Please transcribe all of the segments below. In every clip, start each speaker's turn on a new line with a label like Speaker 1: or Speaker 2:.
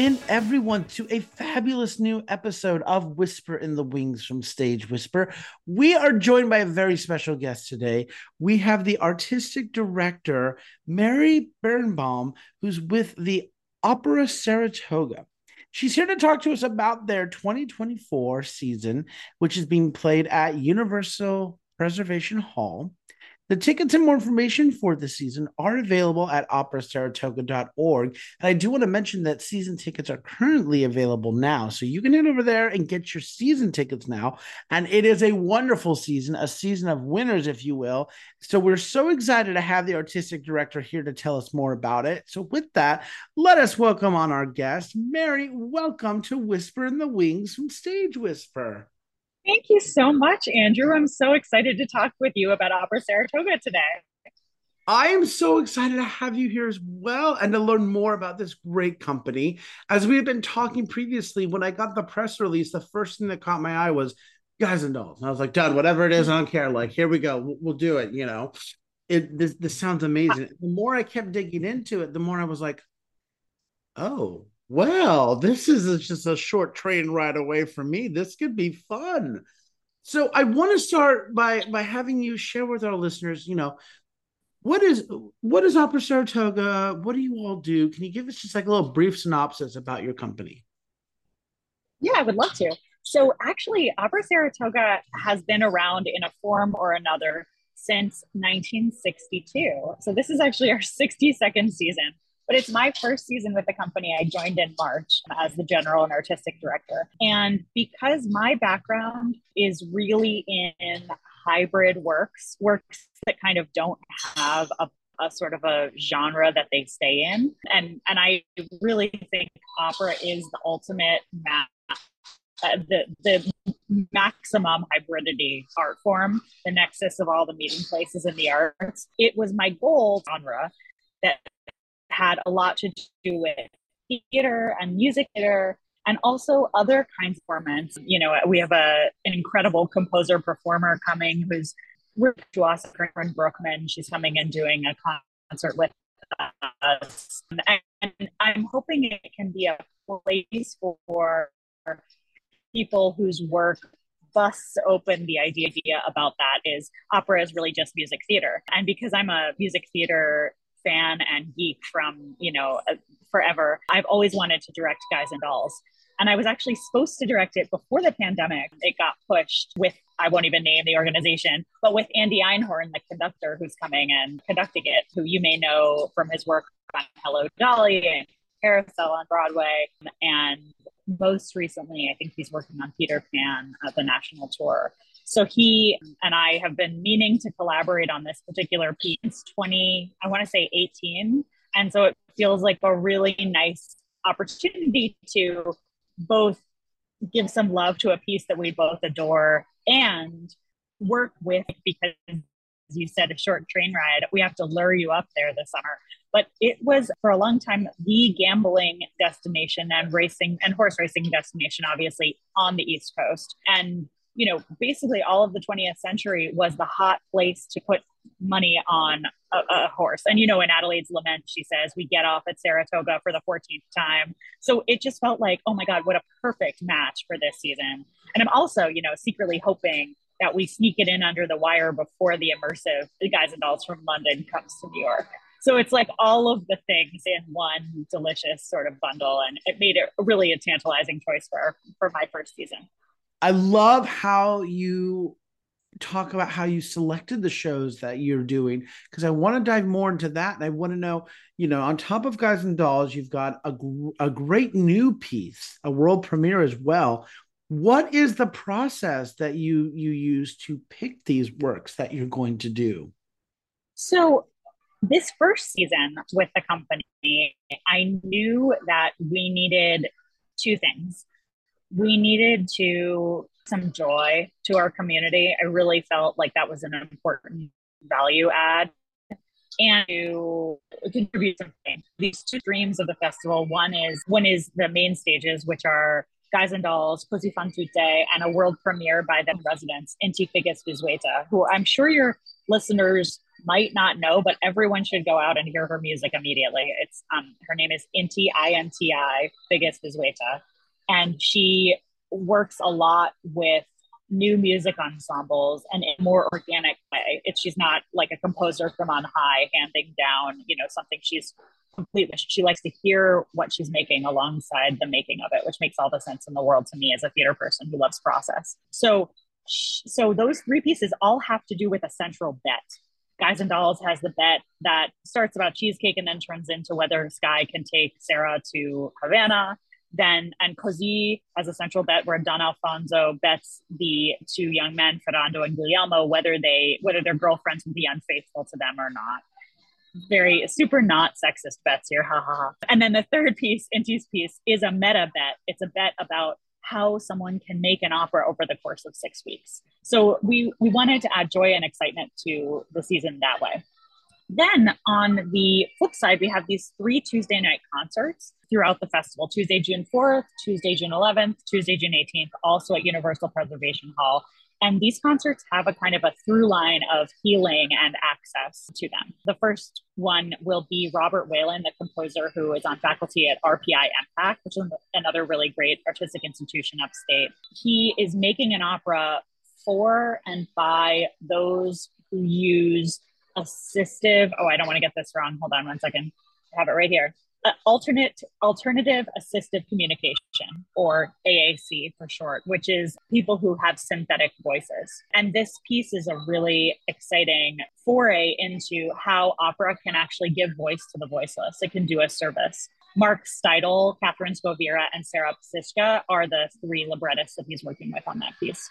Speaker 1: In, everyone, to a fabulous new episode of Whisper in the Wings from Stage Whisper. We are joined by a very special guest today. We have the artistic director, Mary Birnbaum, who's with the Opera Saratoga. She's here to talk to us about their 2024 season, which is being played at Universal Preservation Hall. The tickets and more information for the season are available at operasaratoga.org. And I do want to mention that season tickets are currently available now. So you can head over there and get your season tickets now. And it is a wonderful season, a season of winners, if you will. So we're so excited to have the artistic director here to tell us more about it. So with that, let us welcome on our guest, Mary. Welcome to Whisper in the Wings from Stage Whisper.
Speaker 2: Thank you so much, Andrew. I'm so excited to talk with you about Opera Saratoga today.
Speaker 1: I am so excited to have you here as well and to learn more about this great company. As we have been talking previously, when I got the press release, the first thing that caught my eye was Guys and Dolls. And I was like, done, whatever it is, I don't care. Like, here we go. We'll, we'll do it, you know. It this this sounds amazing. The more I kept digging into it, the more I was like, oh, well, this is just a short train ride away from me. This could be fun. So I want to start by by having you share with our listeners, you know, what is what is Opera Saratoga? What do you all do? Can you give us just like a little brief synopsis about your company?
Speaker 2: Yeah, I would love to. So actually, Opera Saratoga has been around in a form or another since 1962. So this is actually our 62nd season but it's my first season with the company. I joined in March as the general and artistic director. And because my background is really in hybrid works, works that kind of don't have a a sort of a genre that they stay in. And and I really think opera is the ultimate ma- uh, the the maximum hybridity art form, the nexus of all the meeting places in the arts. It was my goal genre that had a lot to do with theater and music theater and also other kinds of performance. You know, we have a an incredible composer performer coming who's virtuosa, Corinne Brookman. She's coming and doing a concert with us, and I'm hoping it can be a place for people whose work busts open the idea about that is opera is really just music theater. And because I'm a music theater fan and geek from, you know, uh, forever. I've always wanted to direct Guys and Dolls. And I was actually supposed to direct it before the pandemic. It got pushed with, I won't even name the organization, but with Andy Einhorn, the conductor who's coming and conducting it, who you may know from his work on Hello Dolly and Carousel on Broadway. And most recently, I think he's working on Peter Pan, uh, the national tour. So he and I have been meaning to collaborate on this particular piece 20, I want to say 18. And so it feels like a really nice opportunity to both give some love to a piece that we both adore and work with because as you said a short train ride we have to lure you up there this summer but it was for a long time the gambling destination and racing and horse racing destination obviously on the east coast and you know, basically all of the 20th century was the hot place to put money on a, a, horse. And, you know, in Adelaide's Lament, she says, we get off at Saratoga for the 14th time. So it just felt like, oh my God, what a perfect match for this season. And I'm also, you know, secretly hoping that we sneak it in under the wire before the immersive the Guys and Dolls from London comes to New York. So it's like all of the things in one delicious sort of bundle. And it made it really a tantalizing choice for, for my first season.
Speaker 1: I love how you talk about how you selected the shows that you're doing because I want to dive more into that and I want to know, you know, on top of Guys and Dolls, you've got a, a great new piece, a world premiere as well. What is the process that you you use to pick these works that you're going to do?
Speaker 2: So this first season with the company, I knew that we needed two things we needed to some joy to our community. I really felt like that was an important value add and to contribute something. These two streams of the festival, one is one is the main stages, which are Guys and Dolls, Così fan tutte, and a world premiere by the residents, Inti Figgis Vizueta, who I'm sure your listeners might not know, but everyone should go out and hear her music immediately. It's um, her name is Inti I N T I Figgis Vizueta, and she works a lot with new music ensembles and in a more organic way. If she's not like a composer from on high handing down, you know, something she's completely she likes to hear what she's making alongside the making of it, which makes all the sense in the world to me as a theater person who loves process. So so those three pieces all have to do with a central bet. Guys and Dolls has the bet that starts about cheesecake and then turns into whether Sky can take Sarah to Havana then and Così as a central bet where Don Alfonso bets the two young men, Ferrando and Guglielmo, whether they whether their girlfriends will be unfaithful to them or not. Very super not sexist bets here, ha ha ha. And then the third piece, Inti's piece, is a meta bet. It's a bet about how someone can make an opera over the course of six weeks. So we we wanted to add joy and excitement to the season that way. Then on the flip side, we have these three Tuesday night concerts throughout the festival Tuesday, June 4th, Tuesday, June 11th, Tuesday, June 18th, also at Universal Preservation Hall. And these concerts have a kind of a through line of healing and access to them. The first one will be Robert Whalen, the composer who is on faculty at RPI EMPAC, which is another really great artistic institution upstate. He is making an opera for and by those who use assistive. Oh, I don't want to get this wrong. Hold on one second. I have it right here. Uh, alternate alternative assistive communication or AAC for short, which is people who have synthetic voices. And this piece is a really exciting foray into how opera can actually give voice to the voiceless. It can do a service. Mark Steidel, Catherine Skovira, and Sarah Psiska are the three librettists that he's working with on that piece.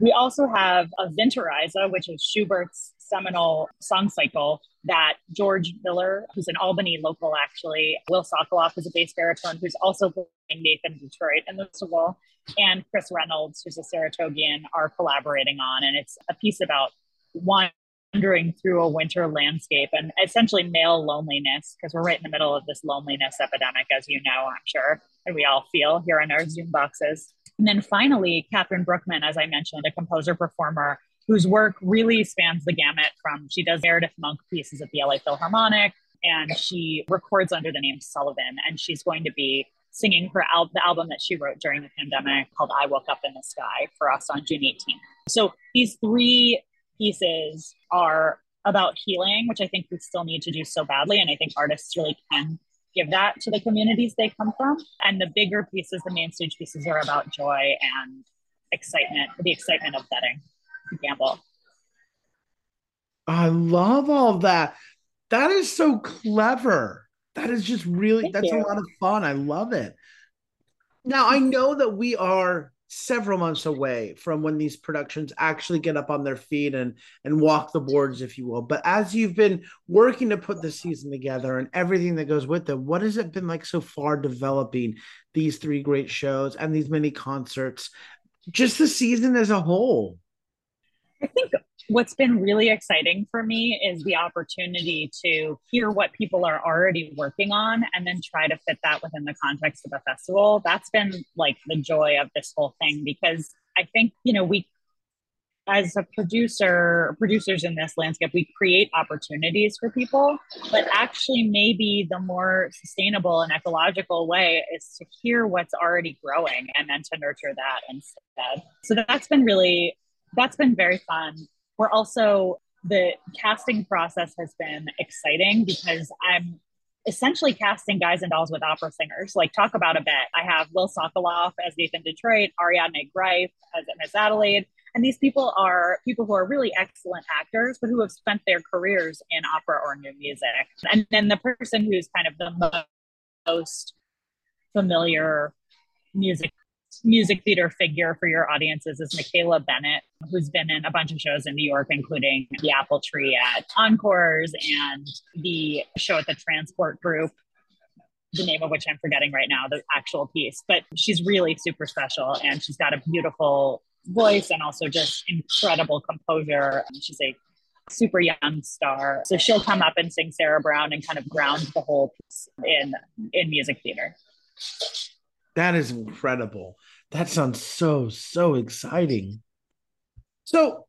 Speaker 2: We also have a Winterreise, which is Schubert's seminal song cycle that George Miller, who's an Albany local actually, Will Sokoloff, who's a bass baritone, who's also playing Nathan Detroit in the festival, and Chris Reynolds, who's a Saratogian, are collaborating on. And it's a piece about wandering through a winter landscape and essentially male loneliness, because we're right in the middle of this loneliness epidemic, as you know, I'm sure, and we all feel here in our Zoom boxes. And then finally, Catherine Brookman, as I mentioned, a composer performer whose work really spans the gamut from she does Meredith Monk pieces at the LA Philharmonic and she records under the name Sullivan and she's going to be singing her al- the album that she wrote during the pandemic called I Woke Up in the Sky for us on June 18th. So these three pieces are about healing, which I think we still need to do so badly. And I think artists really can give that to the communities they come from. And the bigger pieces, the main stage pieces, are about joy and excitement, the excitement of gamble.
Speaker 1: I love all that. That is so clever. That is just really Thank that's you. a lot of fun. I love it. Now I know that we are several months away from when these productions actually get up on their feet and and walk the boards if you will but as you've been working to put the season together and everything that goes with it what has it been like so far developing these three great shows and these many concerts just the season as a whole
Speaker 2: I think what's been really exciting for me is the opportunity to hear what people are already working on and then try to fit that within the context of a festival. That's been like the joy of this whole thing because I think, you know, we as a producer, producers in this landscape, we create opportunities for people, but actually, maybe the more sustainable and ecological way is to hear what's already growing and then to nurture that instead. So that's been really that's been very fun. We're also the casting process has been exciting because I'm essentially casting guys and dolls with opera singers. Like talk about a bet. I have Will Sokoloff as Nathan Detroit, Ariadne Greif as Miss Adelaide. And these people are people who are really excellent actors, but who have spent their careers in opera or new music. And then the person who's kind of the most familiar music music theater figure for your audiences is Michaela Bennett, who's been in a bunch of shows in New York, including The Apple Tree at Encores and the show at the Transport Group, the name of which I'm forgetting right now, the actual piece. But she's really super special and she's got a beautiful voice and also just incredible composure. She's a super young star. So she'll come up and sing Sarah Brown and kind of ground the whole piece in in music theater.
Speaker 1: That is incredible. That sounds so, so exciting. So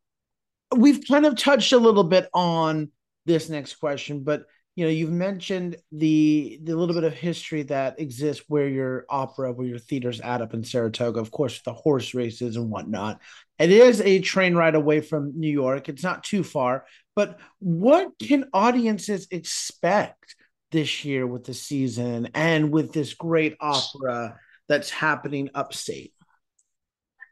Speaker 1: we've kind of touched a little bit on this next question, but you know, you've mentioned the the little bit of history that exists where your opera, where your theater's at up in Saratoga, of course, the horse races and whatnot. It is a train ride away from New York. It's not too far, but what can audiences expect this year with the season and with this great opera that's happening upstate?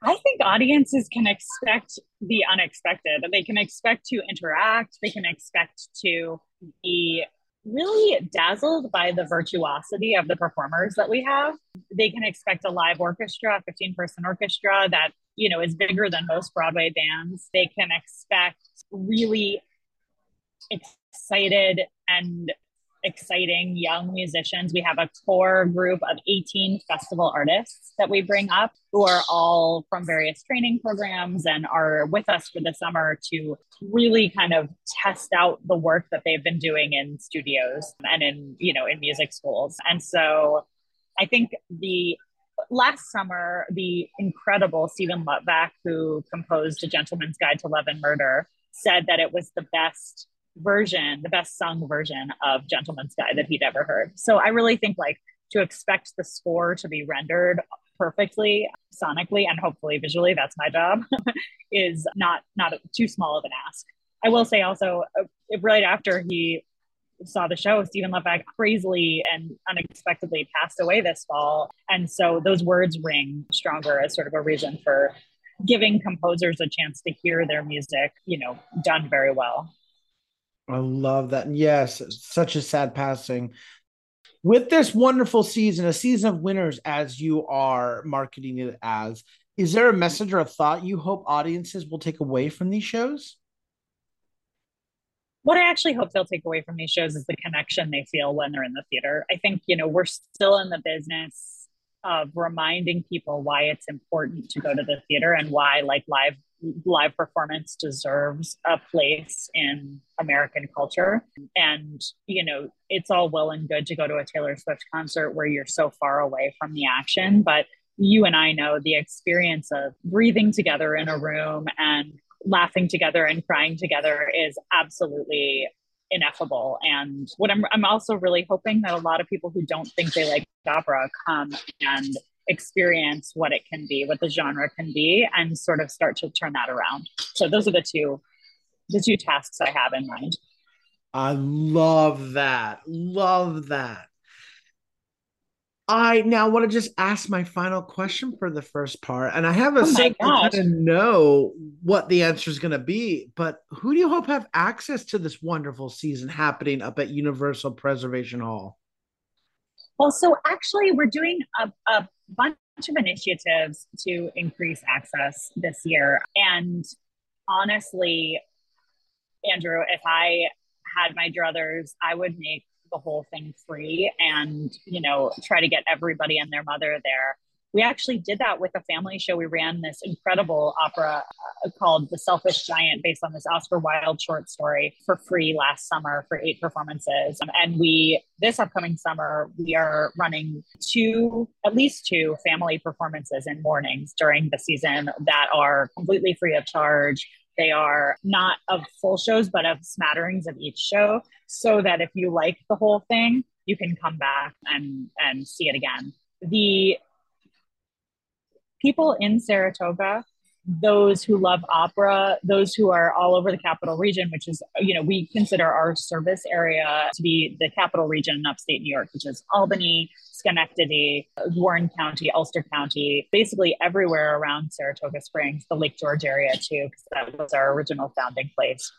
Speaker 2: I think audiences can expect the unexpected. They can expect to interact, they can expect to be really dazzled by the virtuosity of the performers that we have. They can expect a live orchestra, 15 person orchestra that, you know, is bigger than most Broadway bands. They can expect really excited and exciting young musicians. We have a core group of 18 festival artists that we bring up who are all from various training programs and are with us for the summer to really kind of test out the work that they've been doing in studios and in, you know, in music schools. And so I think the last summer, the incredible Steven Lutvak, who composed A Gentleman's Guide to Love and Murder, said that it was the best version, the best sung version of Gentleman's Guide that he'd ever heard. So I really think like to expect the score to be rendered perfectly sonically and hopefully visually that's my job is not not too small of an ask. I will say also uh, right after he saw the show Steven Lutvak crazily and unexpectedly passed away this fall. And so those words ring stronger as sort of a reason for giving composers a chance to hear their music you know done very well
Speaker 1: I love that. Yes, such a sad passing. With this wonderful season, a season of winners, as you are marketing it as, is there a message or a thought you hope audiences will take away from these shows?
Speaker 2: What I actually hope they'll take away from these shows is the connection they feel when they're in the theater. I think, you know, we're still in the business of reminding people why it's important to go to the theater and why like live live performance deserves a place in American culture. And, you know, it's all well and good to go to a Taylor Swift concert where you're so far away from the action. But you and I know the experience of breathing together in a room and laughing together and crying together is absolutely ineffable. And what I'm, I'm also really hoping that a lot of people who don't think they like opera come and experience what it can be, what the genre can be, and sort of start to turn that around. So those are the two the two tasks I have in mind.
Speaker 1: I love that. Love that. I now want to just ask my final question for the first part, and I have a oh sense to know what the answer is going to be. But who do you hope have access to this wonderful season happening up at Universal Preservation Hall?
Speaker 2: Well, so actually, we're doing a, a bunch of initiatives to increase access this year. And honestly, Andrew, if I had my druthers, I would make the whole thing free and, you know, try to get everybody and their mother there we actually did that with a family show. We ran this incredible opera uh, called The Selfish Giant, based on this Oscar Wilde short story for free last summer for eight performances. Um, and we, this upcoming summer, we are running two, at least two family performances in mornings during the season that are completely free of charge. They are not of full shows, but of smatterings of each show, so that if you like the whole thing, you can come back and and see it again. The people in Saratoga, those who love opera, those who are all over the capital region, which is, you know, we consider our service area to be the capital region in upstate New York, which is Albany, Schenectady, Warren County, Ulster County, basically everywhere around Saratoga Springs, the Lake George area too, because that was our original founding place.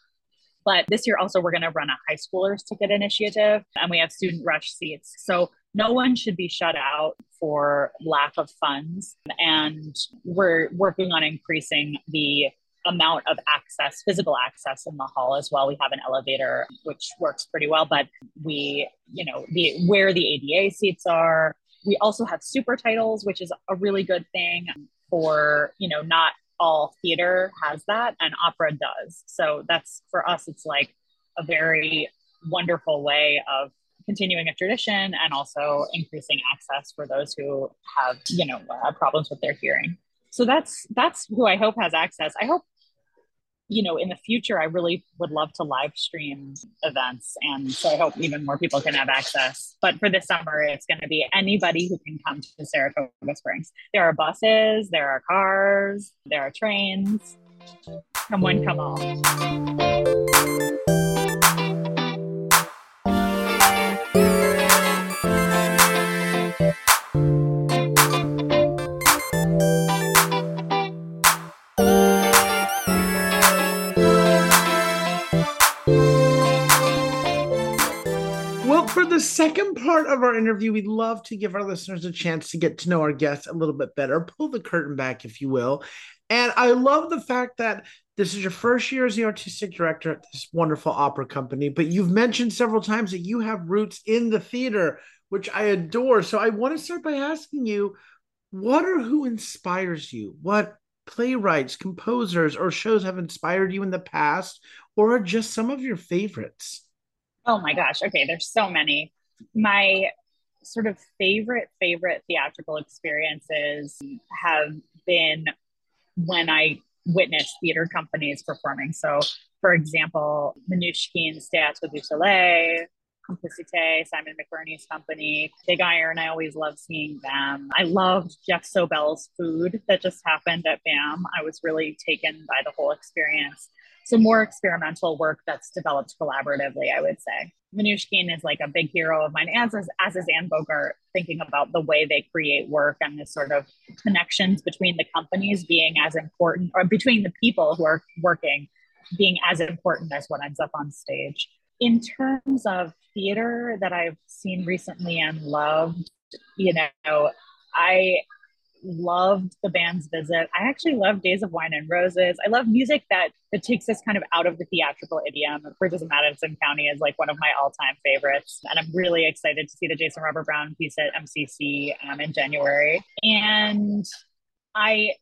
Speaker 2: But this year also, we're going to run a high schoolers ticket initiative and we have student rush seats. So no one should be shut out for lack of funds. And we're working on increasing the amount of access, physical access in the hall as well. We have an elevator, which works pretty well, but we, you know, the where the ADA seats are. We also have super titles, which is a really good thing for, you know, not all theater has that and opera does. So that's for us, it's like a very wonderful way of continuing a tradition and also increasing access for those who have you know uh, problems with their hearing so that's that's who i hope has access i hope you know, in the future, I really would love to live stream events. And so I hope even more people can have access. But for this summer, it's going to be anybody who can come to Saratoga Springs. There are buses, there are cars, there are trains. Come one, come all.
Speaker 1: Second part of our interview, we'd love to give our listeners a chance to get to know our guests a little bit better, pull the curtain back, if you will. And I love the fact that this is your first year as the artistic director at this wonderful opera company, but you've mentioned several times that you have roots in the theater, which I adore. So I want to start by asking you what or who inspires you? What playwrights, composers, or shows have inspired you in the past, or are just some of your favorites?
Speaker 2: Oh my gosh. Okay. There's so many. My sort of favorite, favorite theatrical experiences have been when I witnessed theater companies performing. So, for example, Mnouchkine's Théâtre du Soleil, Complicité, Simon McBurney's company, Big Iron. I always love seeing them. I loved Geoff Sobelle's food that just happened at BAM. I was really taken by the whole experience. So more experimental work that's developed collaboratively, I would say. Mnouchkine is like a big hero of mine, as is, as is Anne Bogart, thinking about the way they create work and the sort of connections between the companies being as important, or between the people who are working being as important as what ends up on stage. In terms of theater that I've seen recently and loved, you know, I loved the band's visit. I actually love Days of Wine and Roses. I love music that that takes us kind of out of the theatrical idiom. Bridges of Madison County is like one of my all-time favorites, and I'm really excited to see the Jason Robert Brown piece at MCC um, in January. And I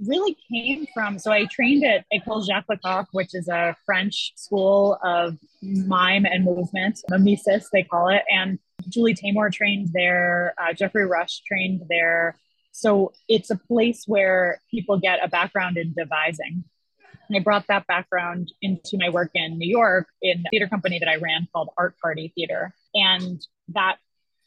Speaker 2: really came from so I trained at École Jacques Lecoq, which is a French school of mime and movement, mimesis they call it, and Julie Taymor trained there. Uh, Geoffrey Rush trained there. So it's a place where people get a background in devising. And I brought that background into my work in New York in a theater company that I ran called Art Party Theater. And that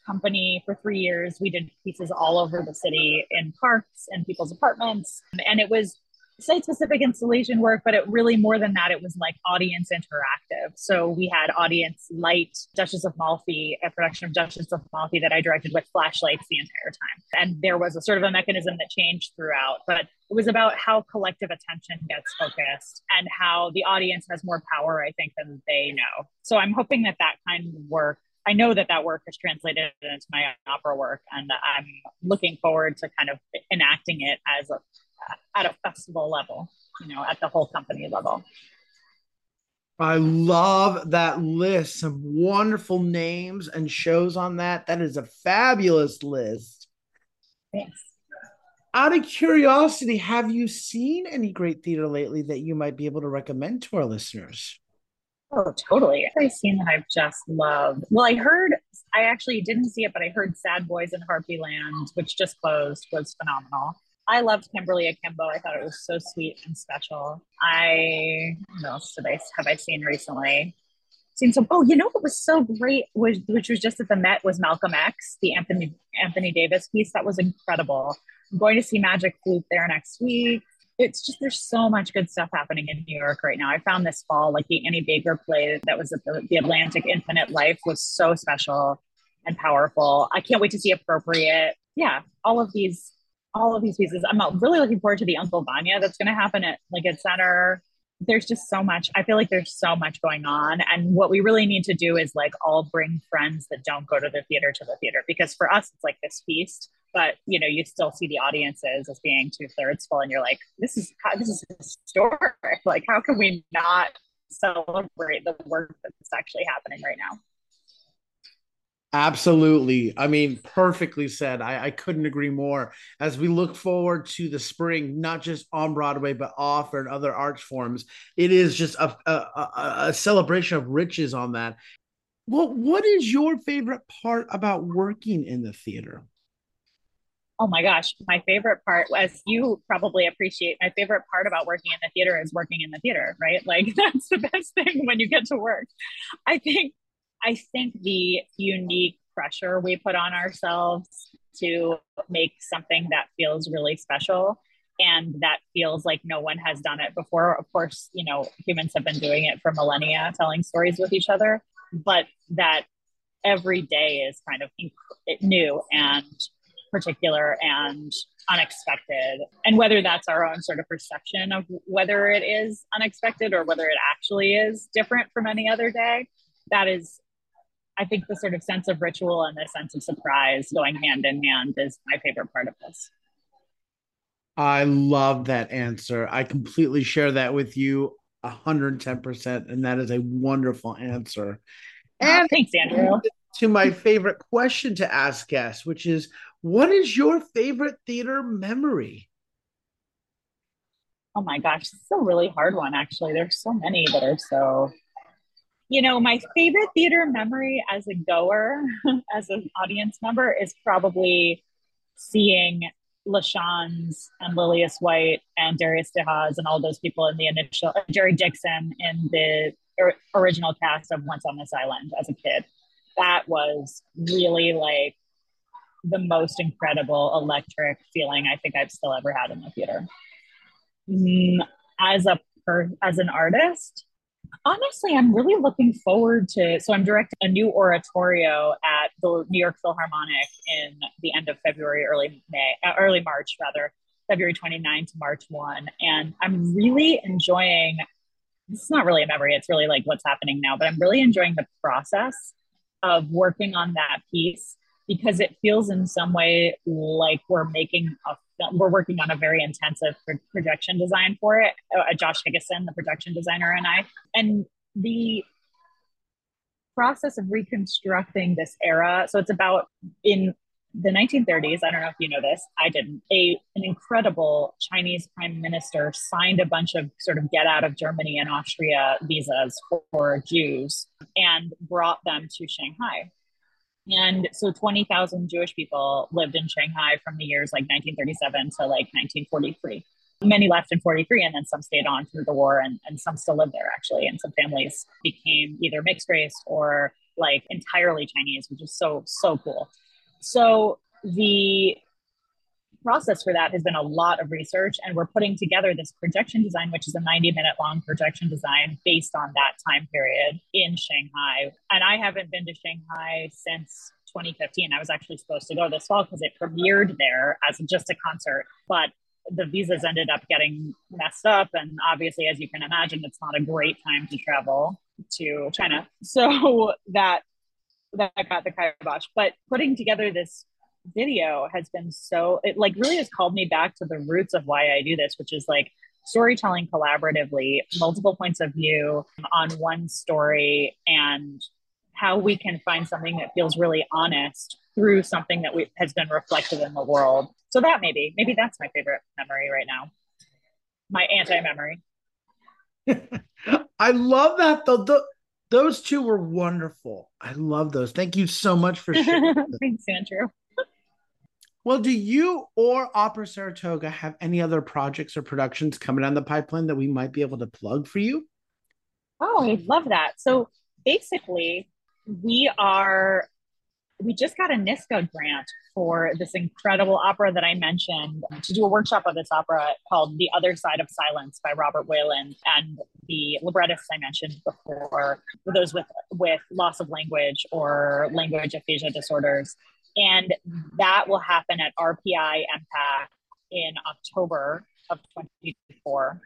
Speaker 2: company for three years, we did pieces all over the city in parks and people's apartments. And it was site specific installation work, but it really more than that, it was like audience interactive. So we had audience light Duchess of Malfi, a production of Duchess of Malfi that I directed with flashlights the entire time. And there was a sort of a mechanism that changed throughout, but it was about how collective attention gets focused and how the audience has more power, I think, than they know. So I'm hoping that that kind of work I know that that work has translated into my opera work, and I'm looking forward to kind of enacting it as a, at a festival level, you know, at the whole company level.
Speaker 1: I love that list. Some wonderful names and shows on that. That is a fabulous list.
Speaker 2: Thanks.
Speaker 1: Out of curiosity, have you seen any great theater lately that you might be able to recommend to our listeners?
Speaker 2: Oh, totally. I've seen that I've just loved. Well, I heard, I actually didn't see it, but I heard Sad Boys in Harpy Land, which just closed, was phenomenal. I loved Kimberly Akimbo. I thought it was so sweet and special. I what else did I have I seen recently? Seen some. Oh, you know what was so great, was, which was just at the Met, was Malcolm X, the Anthony Anthony Davis piece. That was incredible. I'm going to see Magic Flute there next week. It's just there's so much good stuff happening in New York right now. I found this fall like the Annie Baker play that was at the, the Atlantic Infinite Life was so special and powerful. I can't wait to see Appropriate. Yeah, all of these all of these pieces. I'm uh, really looking forward to the Uncle Vanya that's going to happen at Lincoln Center. There's just so much. I feel like there's so much going on. And what we really need to do is like all bring friends that don't go to the theater to the theater because for us, it's like this feast. But you know, you still see the audiences as being two thirds full, and you're like, "This is this is historic. Like, how can we not celebrate the work that's actually happening right now?"
Speaker 1: Absolutely. I mean, perfectly said. I, I couldn't agree more. As we look forward to the spring, not just on Broadway, but off and other arts forms, it is just a, a, a celebration of riches on that. Well, what is your favorite part about working in the theater?
Speaker 2: Oh my gosh, my favorite part, as you probably appreciate, my favorite part about working in the theater is working in the theater, right? Like that's the best thing when you get to work. I think I think the unique pressure we put on ourselves to make something that feels really special and that feels like no one has done it before. Of course, you know, humans have been doing it for millennia, telling stories with each other, but that every day is kind of new and particular and unexpected. And whether that's our own sort of perception of whether it is unexpected or whether it actually is different from any other day, that is I think the sort of sense of ritual and the sense of surprise going hand in hand is my favorite part of this.
Speaker 1: I love that answer. I completely share that with you 110%. And that is a wonderful answer.
Speaker 2: Oh, and thanks, Andrew.
Speaker 1: To my favorite question to ask guests, which is what is your favorite theater memory?
Speaker 2: Oh my gosh, it's a really hard one, actually. There's so many that are so you know, my favorite theater memory as a goer, as an audience member, is probably seeing LaChanze and Lillias White and Darius DeHaas and all those people in the initial, uh, Jerry Dixon in the original cast of Once on This Island as a kid. That was really like the most incredible electric feeling I think I've still ever had in the theater. Mm, as a per, as an artist, honestly, I'm really looking forward to. So I'm directing a new oratorio at the New York Philharmonic in the end of February, early May, uh, early March rather, February 29 to March 1, and I'm really enjoying. It's not really a memory; it's really like what's happening now. But I'm really enjoying the process of working on that piece because it feels in some way like we're making a we're working on a very intensive projection design for it. Uh, Josh Higgason, the projection designer, and I. And the process of reconstructing this era. So it's about in the 1930s. I don't know if you know this. I didn't. A an incredible Chinese prime minister signed a bunch of sort of get out of Germany and Austria visas for Jews and brought them to Shanghai and so 20,000 Jewish people lived in Shanghai from the years like 1937 to like 1943. Many left in 43 and then some stayed on through the war and, and some still live there actually. And some families became either mixed race or like entirely Chinese, which is so, so cool. So the process for that has been a lot of research and we're putting together this projection design which is a 90 minute long projection design based on that time period in shanghai. And i haven't been to shanghai since 2015 i was actually supposed to go this fall because it premiered there as just a concert but the visas ended up getting messed up and obviously as you can imagine it's not a great time to travel to china. So that that got the kibosh. But putting together this video has been so it like really has called me back to the roots of why I do this, which is like storytelling collaboratively, multiple points of view on one story, and how we can find something that feels really honest through something that we, has been reflected in the world. So that maybe, maybe that's my favorite memory right now. My anti-memory.
Speaker 1: I love that though. The, those two were wonderful. I love those. Thank you so much for sharing.
Speaker 2: Thanks, Andrew.
Speaker 1: Well, do you or Opera Saratoga have any other projects or productions coming down the pipeline that we might be able to plug for you?
Speaker 2: Oh, I love that. So basically, we are we just got a NYSCA grant for this incredible opera that I mentioned to do a workshop of this opera called The Other Side of Silence by Robert Whalen and the librettist I mentioned before, for those with with loss of language or language aphasia disorders. And that will happen at RPI EMPAC in October of 2024.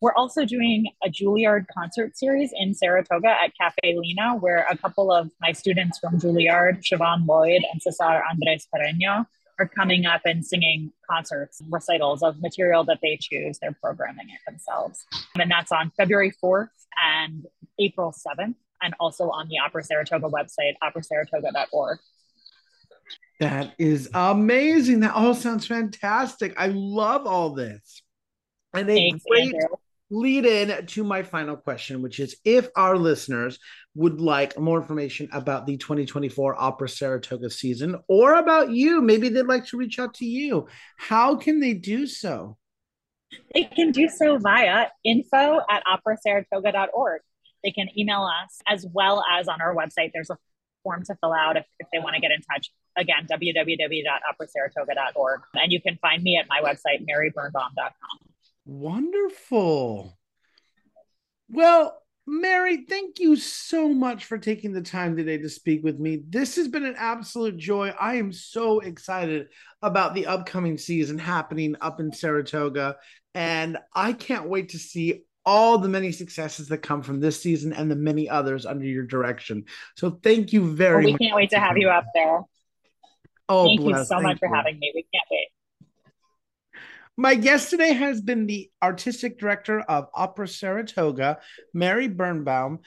Speaker 2: We're also doing a Juilliard concert series in Saratoga at Caffe Lena, where a couple of my students from Juilliard, Siobhan Lloyd and Cesar Andres Pereño, are coming up and singing concerts, recitals of material that they choose. They're programming it themselves. And that's on February 4th and April 7th, and also on the Opera Saratoga website, operasaratoga.org.
Speaker 1: That is amazing. That all sounds fantastic. I love all this. And a
Speaker 2: Thanks,
Speaker 1: great
Speaker 2: Andrew.
Speaker 1: lead in to my final question, which is if our listeners would like more information about the 2024 Opera Saratoga season or about you, maybe they'd like to reach out to you, how can they do so?
Speaker 2: They can do so via info at operasaratoga.org. They can email us as well as on our website. There's a form to fill out if, if they want to get in touch. Again, www.operasaratoga.org. And you can find me at my website, marybirnbaum.com.
Speaker 1: Wonderful. Well, Mary, thank you so much for taking the time today to speak with me. This has been an absolute joy. I am so excited about the upcoming season happening up in Saratoga. And I can't wait to see all the many successes that come from this season and the many others under your direction. So thank you very
Speaker 2: well, we
Speaker 1: much.
Speaker 2: We can't wait to have you up there.
Speaker 1: Oh,
Speaker 2: thank
Speaker 1: bless.
Speaker 2: you so
Speaker 1: thank
Speaker 2: much
Speaker 1: you.
Speaker 2: for having me. We can't wait.
Speaker 1: My guest today has been the artistic director of Opera Saratoga, Mary Birnbaum.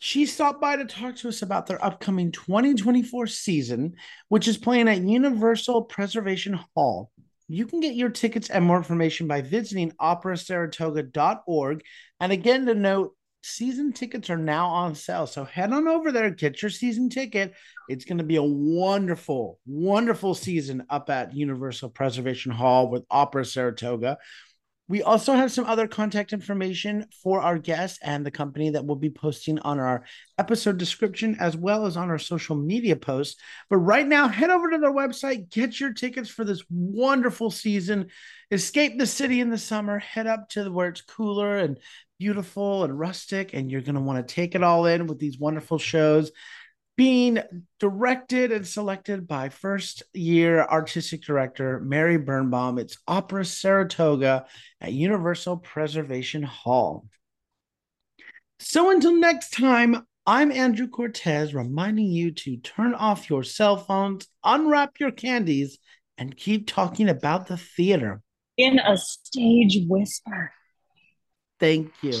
Speaker 1: She stopped by to talk to us about their upcoming 2024 season, which is playing at Universal Preservation Hall. You can get your tickets and more information by visiting operasaratoga.org. And again, to note, season tickets are now on sale. So head on over there, get your season ticket. It's going to be a wonderful, wonderful season up at Universal Preservation Hall with Opera Saratoga. We also have some other contact information for our guests and the company that we'll be posting on our episode description as well as on our social media posts. But right now, head over to their website, get your tickets for this wonderful season. Escape the city in the summer, head up to where it's cooler and beautiful and rustic, and you're going to want to take it all in with these wonderful shows being directed and selected by first year artistic director Mary Birnbaum. It's Opera Saratoga at Universal Preservation Hall. So until next time, I'm Andrew Cortez reminding you to turn off your cell phones, unwrap your candies, and keep talking about the theater.
Speaker 2: In a stage whisper.
Speaker 1: Thank you.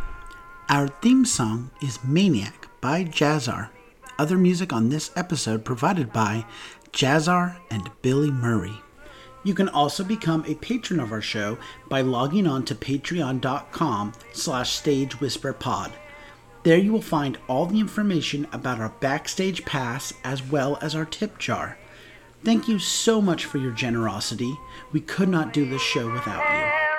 Speaker 1: Our theme song is Maniac by Jazzar. Other music on this episode provided by Jazzar and Billy Murray. You can also become a patron of our show by logging on to patreon.com slash stagewhisperpod. There you will find all the information about our backstage pass as well as our tip jar. Thank you so much for your generosity. We could not do this show without you.